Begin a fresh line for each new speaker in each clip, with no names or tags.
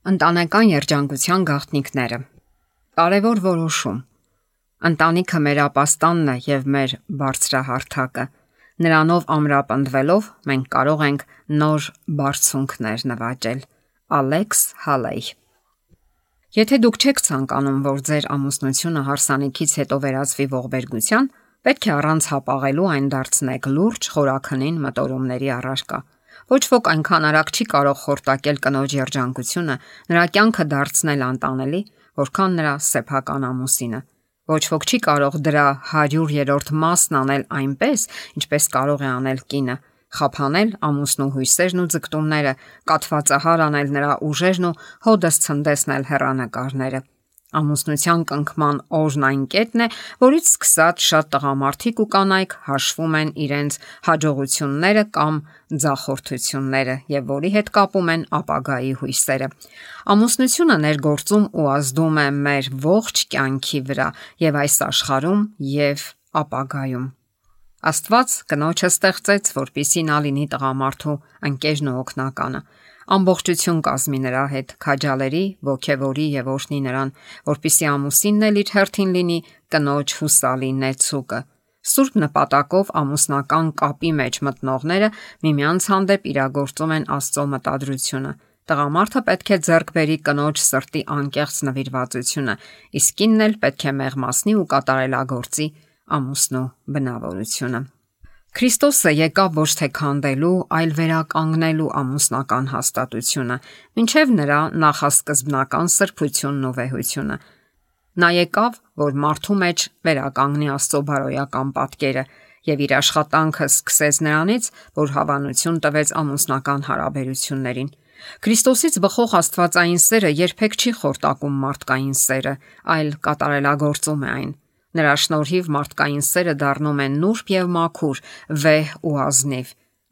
Ընտանեկան երջանկության գաղտնիքները։ Կարևոր որոշում։ Ընտանիքը մեր ապաստանն է եւ մեր բարձրահարթակը։ Նրանով ամրապնդվելով մենք կարող ենք նոր բարձունքներ նվաճել։ Ալեքս Հալեյ Եթե դուք չեք ցանկանում, որ ձեր ամուսնությունը հարսանիքից հետո վերածվի ողբերգության, պետք է առանց հապաղելու այն դարձնեք լուրջ խորաքնին մտորումների առարկա։ Ոչ ոք այնքան արագ չի կարող խորտակել կնոջ երջանկությունը, նրա կյանքը դարձնել անտանելի, որքան նրա սեփական ամուսինը։ Ոչ ոք չի կարող դրա 100-րդ մասն անել այնպես, ինչպես կարող է անել կինը՝ խափանել ամուսնու հույսերն ու ձգտումները, կատվածահար անել նրա ուժերն ու հօդս ցնդեսնել հերանեկարները։ Ամուսնության կնքման օրն այն կետն է, որից սկսած շատ տղամարդիկ ու կանայք հաշվում են իրենց հաջողությունները կամ ձախորդությունները եւ որի հետ կապում են ապագայի հույսերը։ Ամուսնությունը ներգործում ու ազդում է մեր ողջ կյանքի վրա եւ այս աշխարհում եւ ապագայում։ Աստված կնոջը ստեղծեց, որպիսի նա լինի տղամարդու ընկերն ու օգնականը ամբողջություն կազմի նրա հետ, քաջալերի, ողքեվորի եւ օշնի նրան, որpիսի ամուսինն էլ իր հերթին լինի կնոջ հուսալի նեցուկը։ Սուրբ նպատակով ամուսնական կապի մեջ մտնողները միմյանց հանդեպ իրագործում են Աստծո մտադրությունը։ Տղամարդը պետք է ձեռք բերի կնոջ սրտի անկեղծ նվիրվածությունը, իսկ կինն էլ պետք է մեղմասնի ու կատարելագործի ամուսնու բնավորությունը։ Քրիստոսը եկավ ոչ թե քանդելու, այլ վերականգնելու ամուսնական հաստատությունը, ինչև նրա նախասկզբնական սրբությունն ու վեհությունը։ Նա եկավ, որ մարդու մեջ վերականգնի Աստծո բարոյական պատկերը եւ իր աշխատանքը սկսեց նրանից, որ հավանություն տվեց ամուսնական հարաբերություններին։ Քրիստոսից բխող Աստվածային սերը երբեք չի խորտակում մարդկային սերը, այլ կատարելագործում է այն։ Նրա շնորհիվ մարդկային սերը դառնում է նուրբ եւ մաքուր, վեհ ու ազնիվ։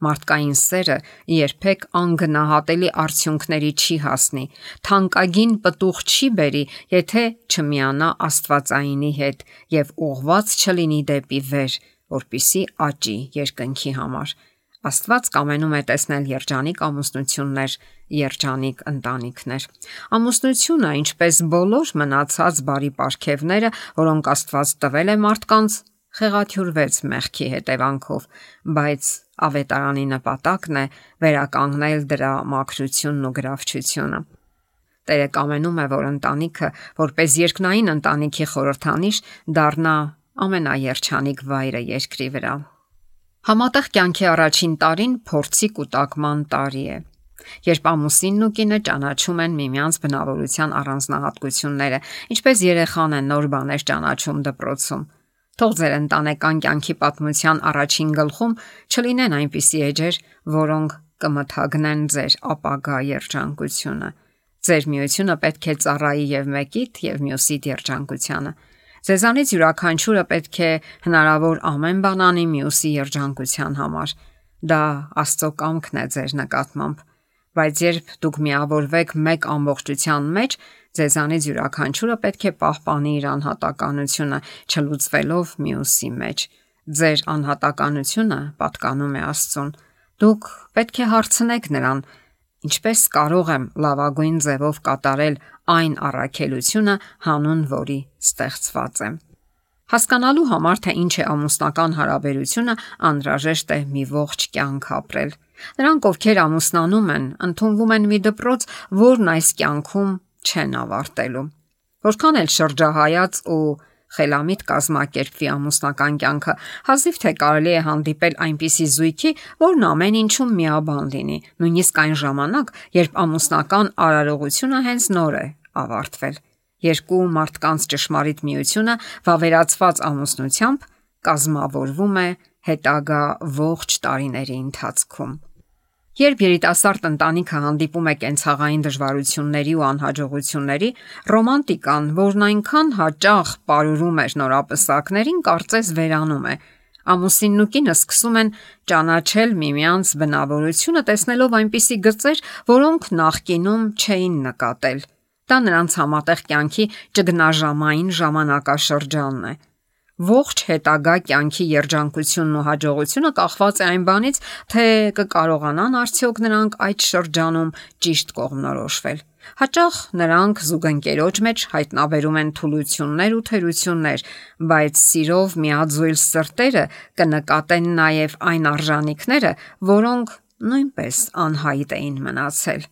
Մարդկային սերը երբեք անգնահատելի արդյունքների չի հասնի, թանկագին պտուղ չի բերի, եթե չմիանա Աստվածայինի հետ եւ ուղված չլինի դեպի վեր, որpիսի աճի երկնքի համար։ Աստված կամենում է տեսնել երջանիկ ամուսնություններ, երջանիկ ընտանիքներ։ Ամուսնությունը, ինչպես բոլոր մնացած բարի պարգևները, որոնք Աստված տվել է մարդկանց, խեղաթյուրվեց մեղքի հետևանքով, բայց ավետարանի նպատակն է վերականգնել դրա մաքրությունն ու գրավչությունը։ Տերը կամենում է, որ ընտանիքը, որպես երկնային ընտանիքի խորհրդանիշ, դառնա ամենաերջանիկ վայրը երկրի վրա։ Համատեղ կյանքի առաջին տարին փորձի կուտակման տարի է երբ ամուսինն ու կինը ճանաչում են միմյանց բնավորության առանձնահատկությունները, ինչպես երեխան է նոր բաներ ճանաչում դպրոցում։ Թող ձեր ընտանեկան կյանքի պատմության առաջին գլխում չլինեն այնպիսի էջեր, որոնք կմթագնեն ձեր ապագա երջանկությունը։ Ձեր միությունը պետք է ծառայի եւ մեկիդ եւ մյուսիդ երջանկությանը։ Ձեզանից յուրաքանչյուրը պետք է հնարավոր ամեն բան անի մյուսի երջանկության համար։ Դա Աստծո կամքն է ձեր նկատմամբ բայց երբ դուք միավորվեք մեկ ամբողջության մեջ, ձեզանից յուրաքանչյուրը պետք է պահպանի իր անհատականությունը, չլուծվելով մյուսի մեջ։ Ձեր անհատականությունը պատկանում է Աստծուն։ Դուք պետք է հարցնեք նրան. Ինչպես կարող եմ լավագույն ձևով կատարել այն առաքելությունը, հանուն որի ստեղծված եմ։ Հասկանալու համար թե ինչ է ամուսնական հարաբերությունը, անհրաժեշտ է մի ողջ կյանք ապրել։ Նրանք, ովքեր ամուսնանում են, ընդունվում են մի դպրոց, որն այս կյանքում չեն ավարտելու։ Որքան էլ շրջահայաց ու խելամիտ կազմակերպվի ամուսնական կյանքը, հազիվ թե կարելի է հանդիպել այնպիսի զույգի, որն ամեն ինչում միաբան լինի, նույնիսկ այն ժամանակ, երբ ամուսնական արարողությունը հենց նոր է ավարտվել։ Երկու մարդկանց ճշմարիտ միությունը վավերացված ամուսնությամբ կազմավորվում է հետագա ողջ տարիների ընթացքում։ Երբ երիտասարդ ընտանիքը հանդիպում է կենցաղային դժվարությունների ու անհաջողությունների, ռոմանտիկան, որն այնքան հաճախ ապարուրում էր նորապսակներին, կարծես վերանում է։ Ամուսինն ու կինը սկսում են ճանաչել միմյանց բնավորությունը, տեսնելով այնպիսի գծեր, որոնք նախկինում չէին նկատել։ Դա նրանց համատեղ կյանքի ճգնաժամային ժամանակաշրջանն է։ Ողջ հետագա կյանքի երջանկությունն ու հաջողությունը կախված է այն բանից, թե կկարողանան արդյոք նրանք այդ շրջանում ճիշտ կողմնորոշվել։ Հաճախ նրանք զուգընկերոջ մեջ հայտնաբերում են թուլություններ ու թերություններ, բայց սիրով միաձույլ սրտերը կնկատեն նաև այն արժանինքները, որոնք նույնպես անհայտ էին մնացել։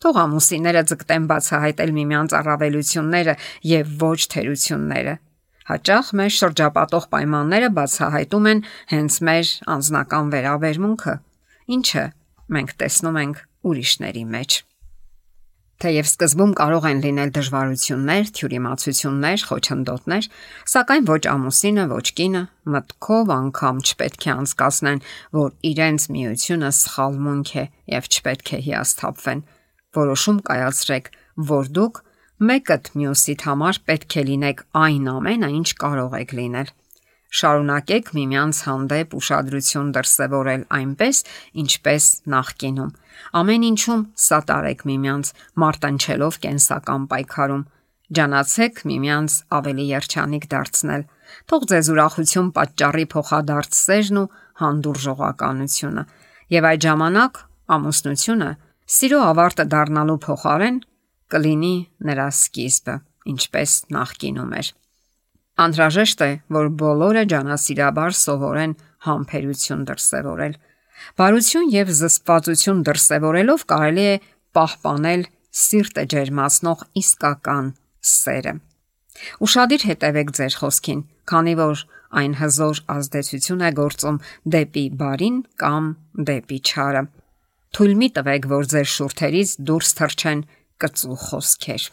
Թող ամուսինները ձգտեն բացահայտել միմյանց առավելությունները եւ ոչ թերությունները։ Հաճախ մեր շրջապատող պայմանները բացահայտում են հենց մեր անձնական վերաբերմունքը, ինչը մենք տեսնում ենք ուրիշների մեջ։ Թեև սկզբում կարող են լինել դժվարություններ, թյուրիմացություններ, խոչընդոտներ, սակայն ոչ ամուսինը, ոչ կինը մտքով անգամ չպետք է անցկасնեն, որ իրենց միությունը սխալմունք է եւ չպետք է հիասթափվեն։ Որոշում կայացրեք, որ դուք մեկըդ մյուսիդ համար պետք է լինեք այն ամենը, ինչ կարող եք լինել։ Շարունակեք միմյանց հանդեպ ուշադրություն դրսևորել այնպես, ինչպես նախկինում։ Ամեն ինչում սատարեք միմյանց, մարտնչելով կենսական պայքարում։ Ջանացեք միմյանց ավելի երջանիկ դարձնել։ Թող ձեզ ուրախություն պատճառի փոխադարձ սերն ու հանդուրժողականությունը։ Եվ այդ ժամանակ ամուսնությունը սիրո ավարտը դառնալու փոխարեն կլինի նրա սկիզբը, ինչպես նախկինում էր։ Անհրաժեշտ է, որ բոլորը ջանասիրաբար սովորեն համբերություն դրսևորել։ Բարություն եւ զսպվածություն դրսևորելով կարելի է պահպանել սիրտը ջերմացնող իսկական սերը։ Ուշադիր հետևեք ձեր խոսքին, քանի որ այն հզոր ազդեցություն է գործում դեպի բարին կամ դեպի չարը։ Թույլ մի տվեք, որ ձեր շուրթերից դուրս թռչեն կծու խոսքեր։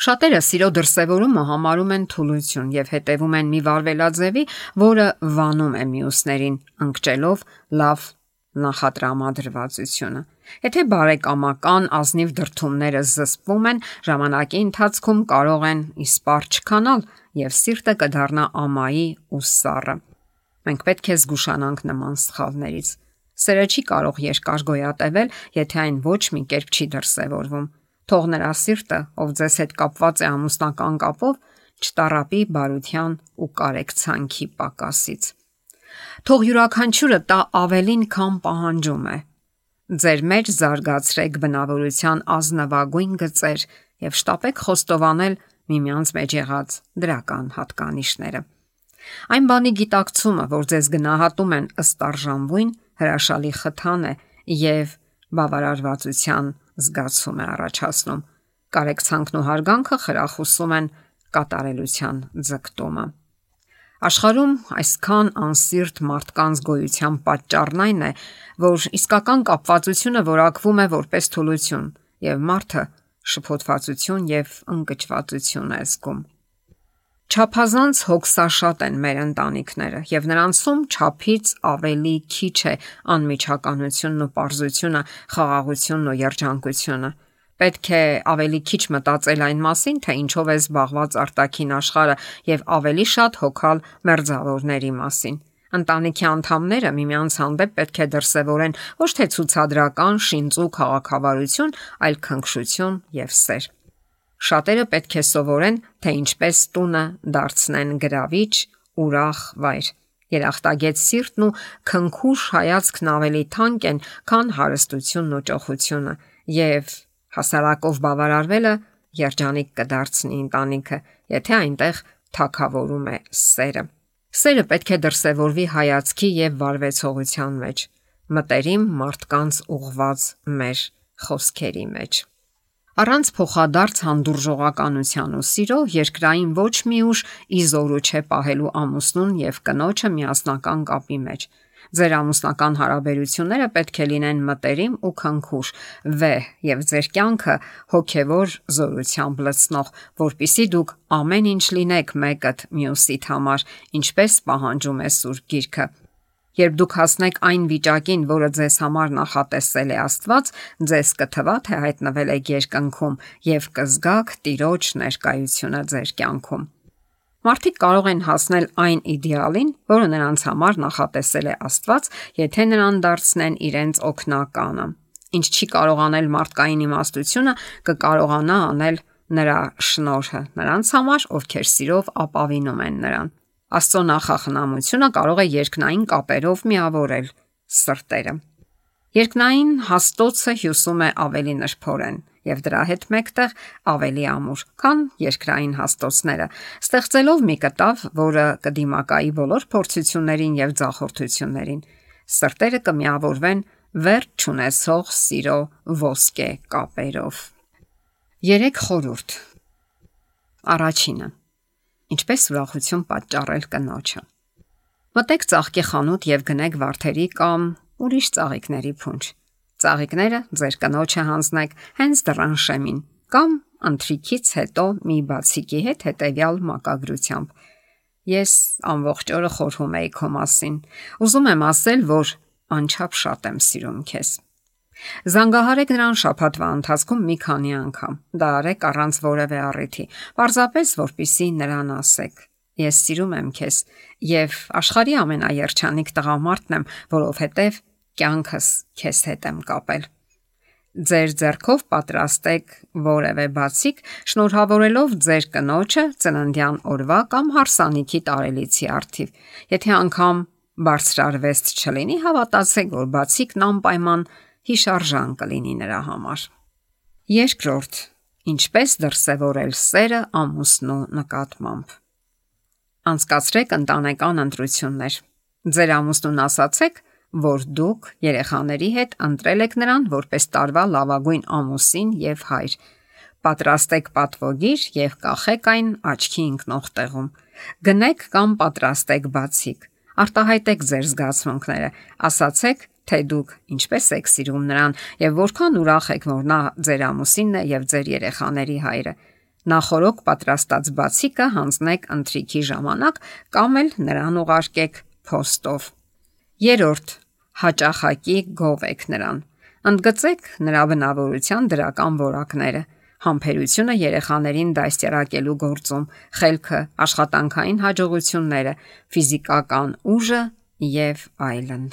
Շատերը սիրո դրսևորումը համարում են թուլություն եւ հետևում են մի վարվելաձևի, որը վանում է մյուսներին, ընկճելով լավ նախատրամադրվածությունը։ Եթե բարեկամական ազնիվ դրթումները զսպվում են, ժամանակի ընթացքում կարող են իսպառ չքանալ եւ սիրտը կդառնա ամայի ու սառը։ Մենք պետք է զգուշանանք նման սխալներից։ Սերը չի կարող երկար գոյատևել, եթե այն ոչ մի կերպ չի դրսևորվում։ Թող նրա սիրտը, ով ձեզ հետ կապված է ամուսնական կապով, չտարապի բարության ու կարեկցանքի պակասից։ Թող յուրաքանչյուրը տա ավելին, քան պահանջում է։ Ձեր մեջ զարգացրեք բնավորության ազնվագույն գծեր եւ շտապեք խոստովանել միմյանց մեջ եղած դրական հատկանիշները։ Այն բանի գիտակցումը, որ ձեզ գնահատում են ըստ արժանվույն, հրաշալի խթան է եւ բավարարվածության զգացում է առաջացնում։ Կարեկցանքն ու հարգանքը խրախուսում են կատարելության ձգտումը։ Աշխարհում այսքան անսիրտ մարդկանց գոյության պատճառն այն է, որ իսկական կապվածությունը որակվում է որպես թուլություն, եւ մարդը շփոթվածություն եւ ընկճվածություն է զգում։ Չափազանց հոգսաշատ են մեր ընտանիքները եւ նրանցում ճափից ավելի քիչ է անմիջականությունն ու པարզությունը, խաղաղությունն ու երջանկությունը։ Պետք է ավելի քիչ մտածել այն մասին, թե ինչով է զբաղված արտաքին աշխարհը եւ ավելի շատ հոգալ մերձավորների մասին։ Ընտանիքի անդամները միմյանց հանդեպ պետք է դրսևորեն ոչ թե ցուցադրական, շինծու քաղաքավարություն, այլ քնքշություն եւ սեր։ Շատերը պետք է սովորեն, թե ինչպես տունը դարձնեն գրավիչ, ուրախ վայր։ Երախտագետ սիրտն ու քնքուշ հայացքն ավելի թանկ են, քան հարստությունն ու ճոխությունը, եւ հասարակով բավարարվելը երջանիկ կդարձնի ընտանիքը, եթե այնտեղ թակավորում է սերը։ Սերը պետք է դրսևորվի հայացքի եւ վարվեցողության մեջ, մտերիմ մարդկանց ուղված մեր խոսքերի մեջ։ Առանց փոխադարձ հանդուրժողականության ու սիրո երկրային ոչ մի ուժ իզորու չէ պահելու ամուսնուն եւ կնոջը միասնական կապի մեջ։ Ձեր ամուսնական հարաբերությունները պետք է լինեն մտերիմ ու քնքուշ, վեհ եւ ձեր կյանքը հոգեվոր զորությամբ լցնող, որpիսի դուք ամեն ինչ լինեք մեկըդ մյուսիդ համար, ինչպես պահանջում է Սուրբ Գիրքը։ Երբ դուք հասնեք այն վիճակին, որը ձեզ համար նախատեսել է Աստված, ձեզ կթվա թե հայտնվել եք երկնքում եւ կզգաք Տիրոջ ներկայությունը ձեր կյանքում։ Մարդիկ կարող են հասնել այն իդեալին, որը նրանց համար նախատեսել է Աստված, եթե նրան դարձնեն իրենց օգնականը։ Ինչ չի կարող անել մարդկային իմաստությունը, կկարողանա անել նրա շնորհը նրանց համար, ովքեր սիրով ապավինում են նրան։ Աստծո նախախնամությունը կարող է երկնային կապերով միավորել սրտերը։ Երկնային հաստոցը հյուսում է ավելի նրբորեն եւ դրա հետ մեկտեղ ավելի ամուր, քան երկրային հաստոցները, ստեղծելով մի կտավ, որը կդիմակայի բոլոր փորձություններին եւ ձախորդություններին։ Սրտերը կմիավորվեն վերջ չունեցող սիրո ոսկե կապերով։ 3 խորուրդ։ Առաջինը Ինչպես ուրախություն պատճառել կնոջը։ Մտեք ծաղկի խանութ եւ գնեք վարդերի կամ ուրիշ ծաղիկների փունջ։ Ծաղիկները ձեր կնոջը հանձնեք հենց դռան շեմին կամ ընթրիքից հետո մի բացիկի հետ հետեւյալ մակագրությամբ։ Ես ամբողջ օրը խորհում եի քո մասին։ Ուզում եմ ասել, որ անչափ շատ եմ սիրում քեզ։ Զանգահարեք նրան շփաթվա ընթացքում մի քանի անգամ։ Դա արեք առանց որևէ առիթի։ Պարզապես որpիսի նրան ասեք. Ես սիրում եմ քեզ եւ աշխարհի ամենաերջանիկ տղամարդն եմ, որովհետեւ կյանքս քեզ հետ եմ կապել։ Ձեր ձեռքով պատրաստեք որևէ բացիկ, շնորհավորելով ձեր կնոջը ծննդյան օրվա կամ հարսանիքի տարելիցի արդիվ։ Եթե անգամ բարձրարվեստ չլինի, հավատացեք, որ բացիկն անպայման հիշարժան կլինի նրա համար։ Երկրորդ. ինչպես դրսևորել սերը ամուսնու նկատմամբ։ Անցկացրեք ընտանեկան ընտրություններ։ Ձեր ամուսնուն ասացեք, որ դուք երեխաների հետ ընտրել եք նրան որպես տարվա լավագույն ամուսին եւ հայր։ Պատրաստեք պատվոգիր եւ կախեք այն աչքի ընկնող տեղում։ Գնեք կամ պատրաստեք բացիկ։ Արտահայտեք ձեր զգացմունքները։ Ասացեք, թե դուք ինչպես եք սիրում նրան եւ որքան ուրախ եք, որ նա ձեր ամուսինն է եւ ձեր երեխաների հայրը։ Նախորոք պատրաստած բացիկը հանձնեք ընթրիքի ժամանակ կամ էլ նրան ուղարկեք փոստով։ Երորդ. հաճախակի գովեք նրան։ Ընդգծեք նրա բնավորության դրական որակները համբերությունը երեխաներին դաստիարակելու գործում, խելքը, աշխատանքային հաջողությունները, ֆիզիկական ուժը եւ այլն։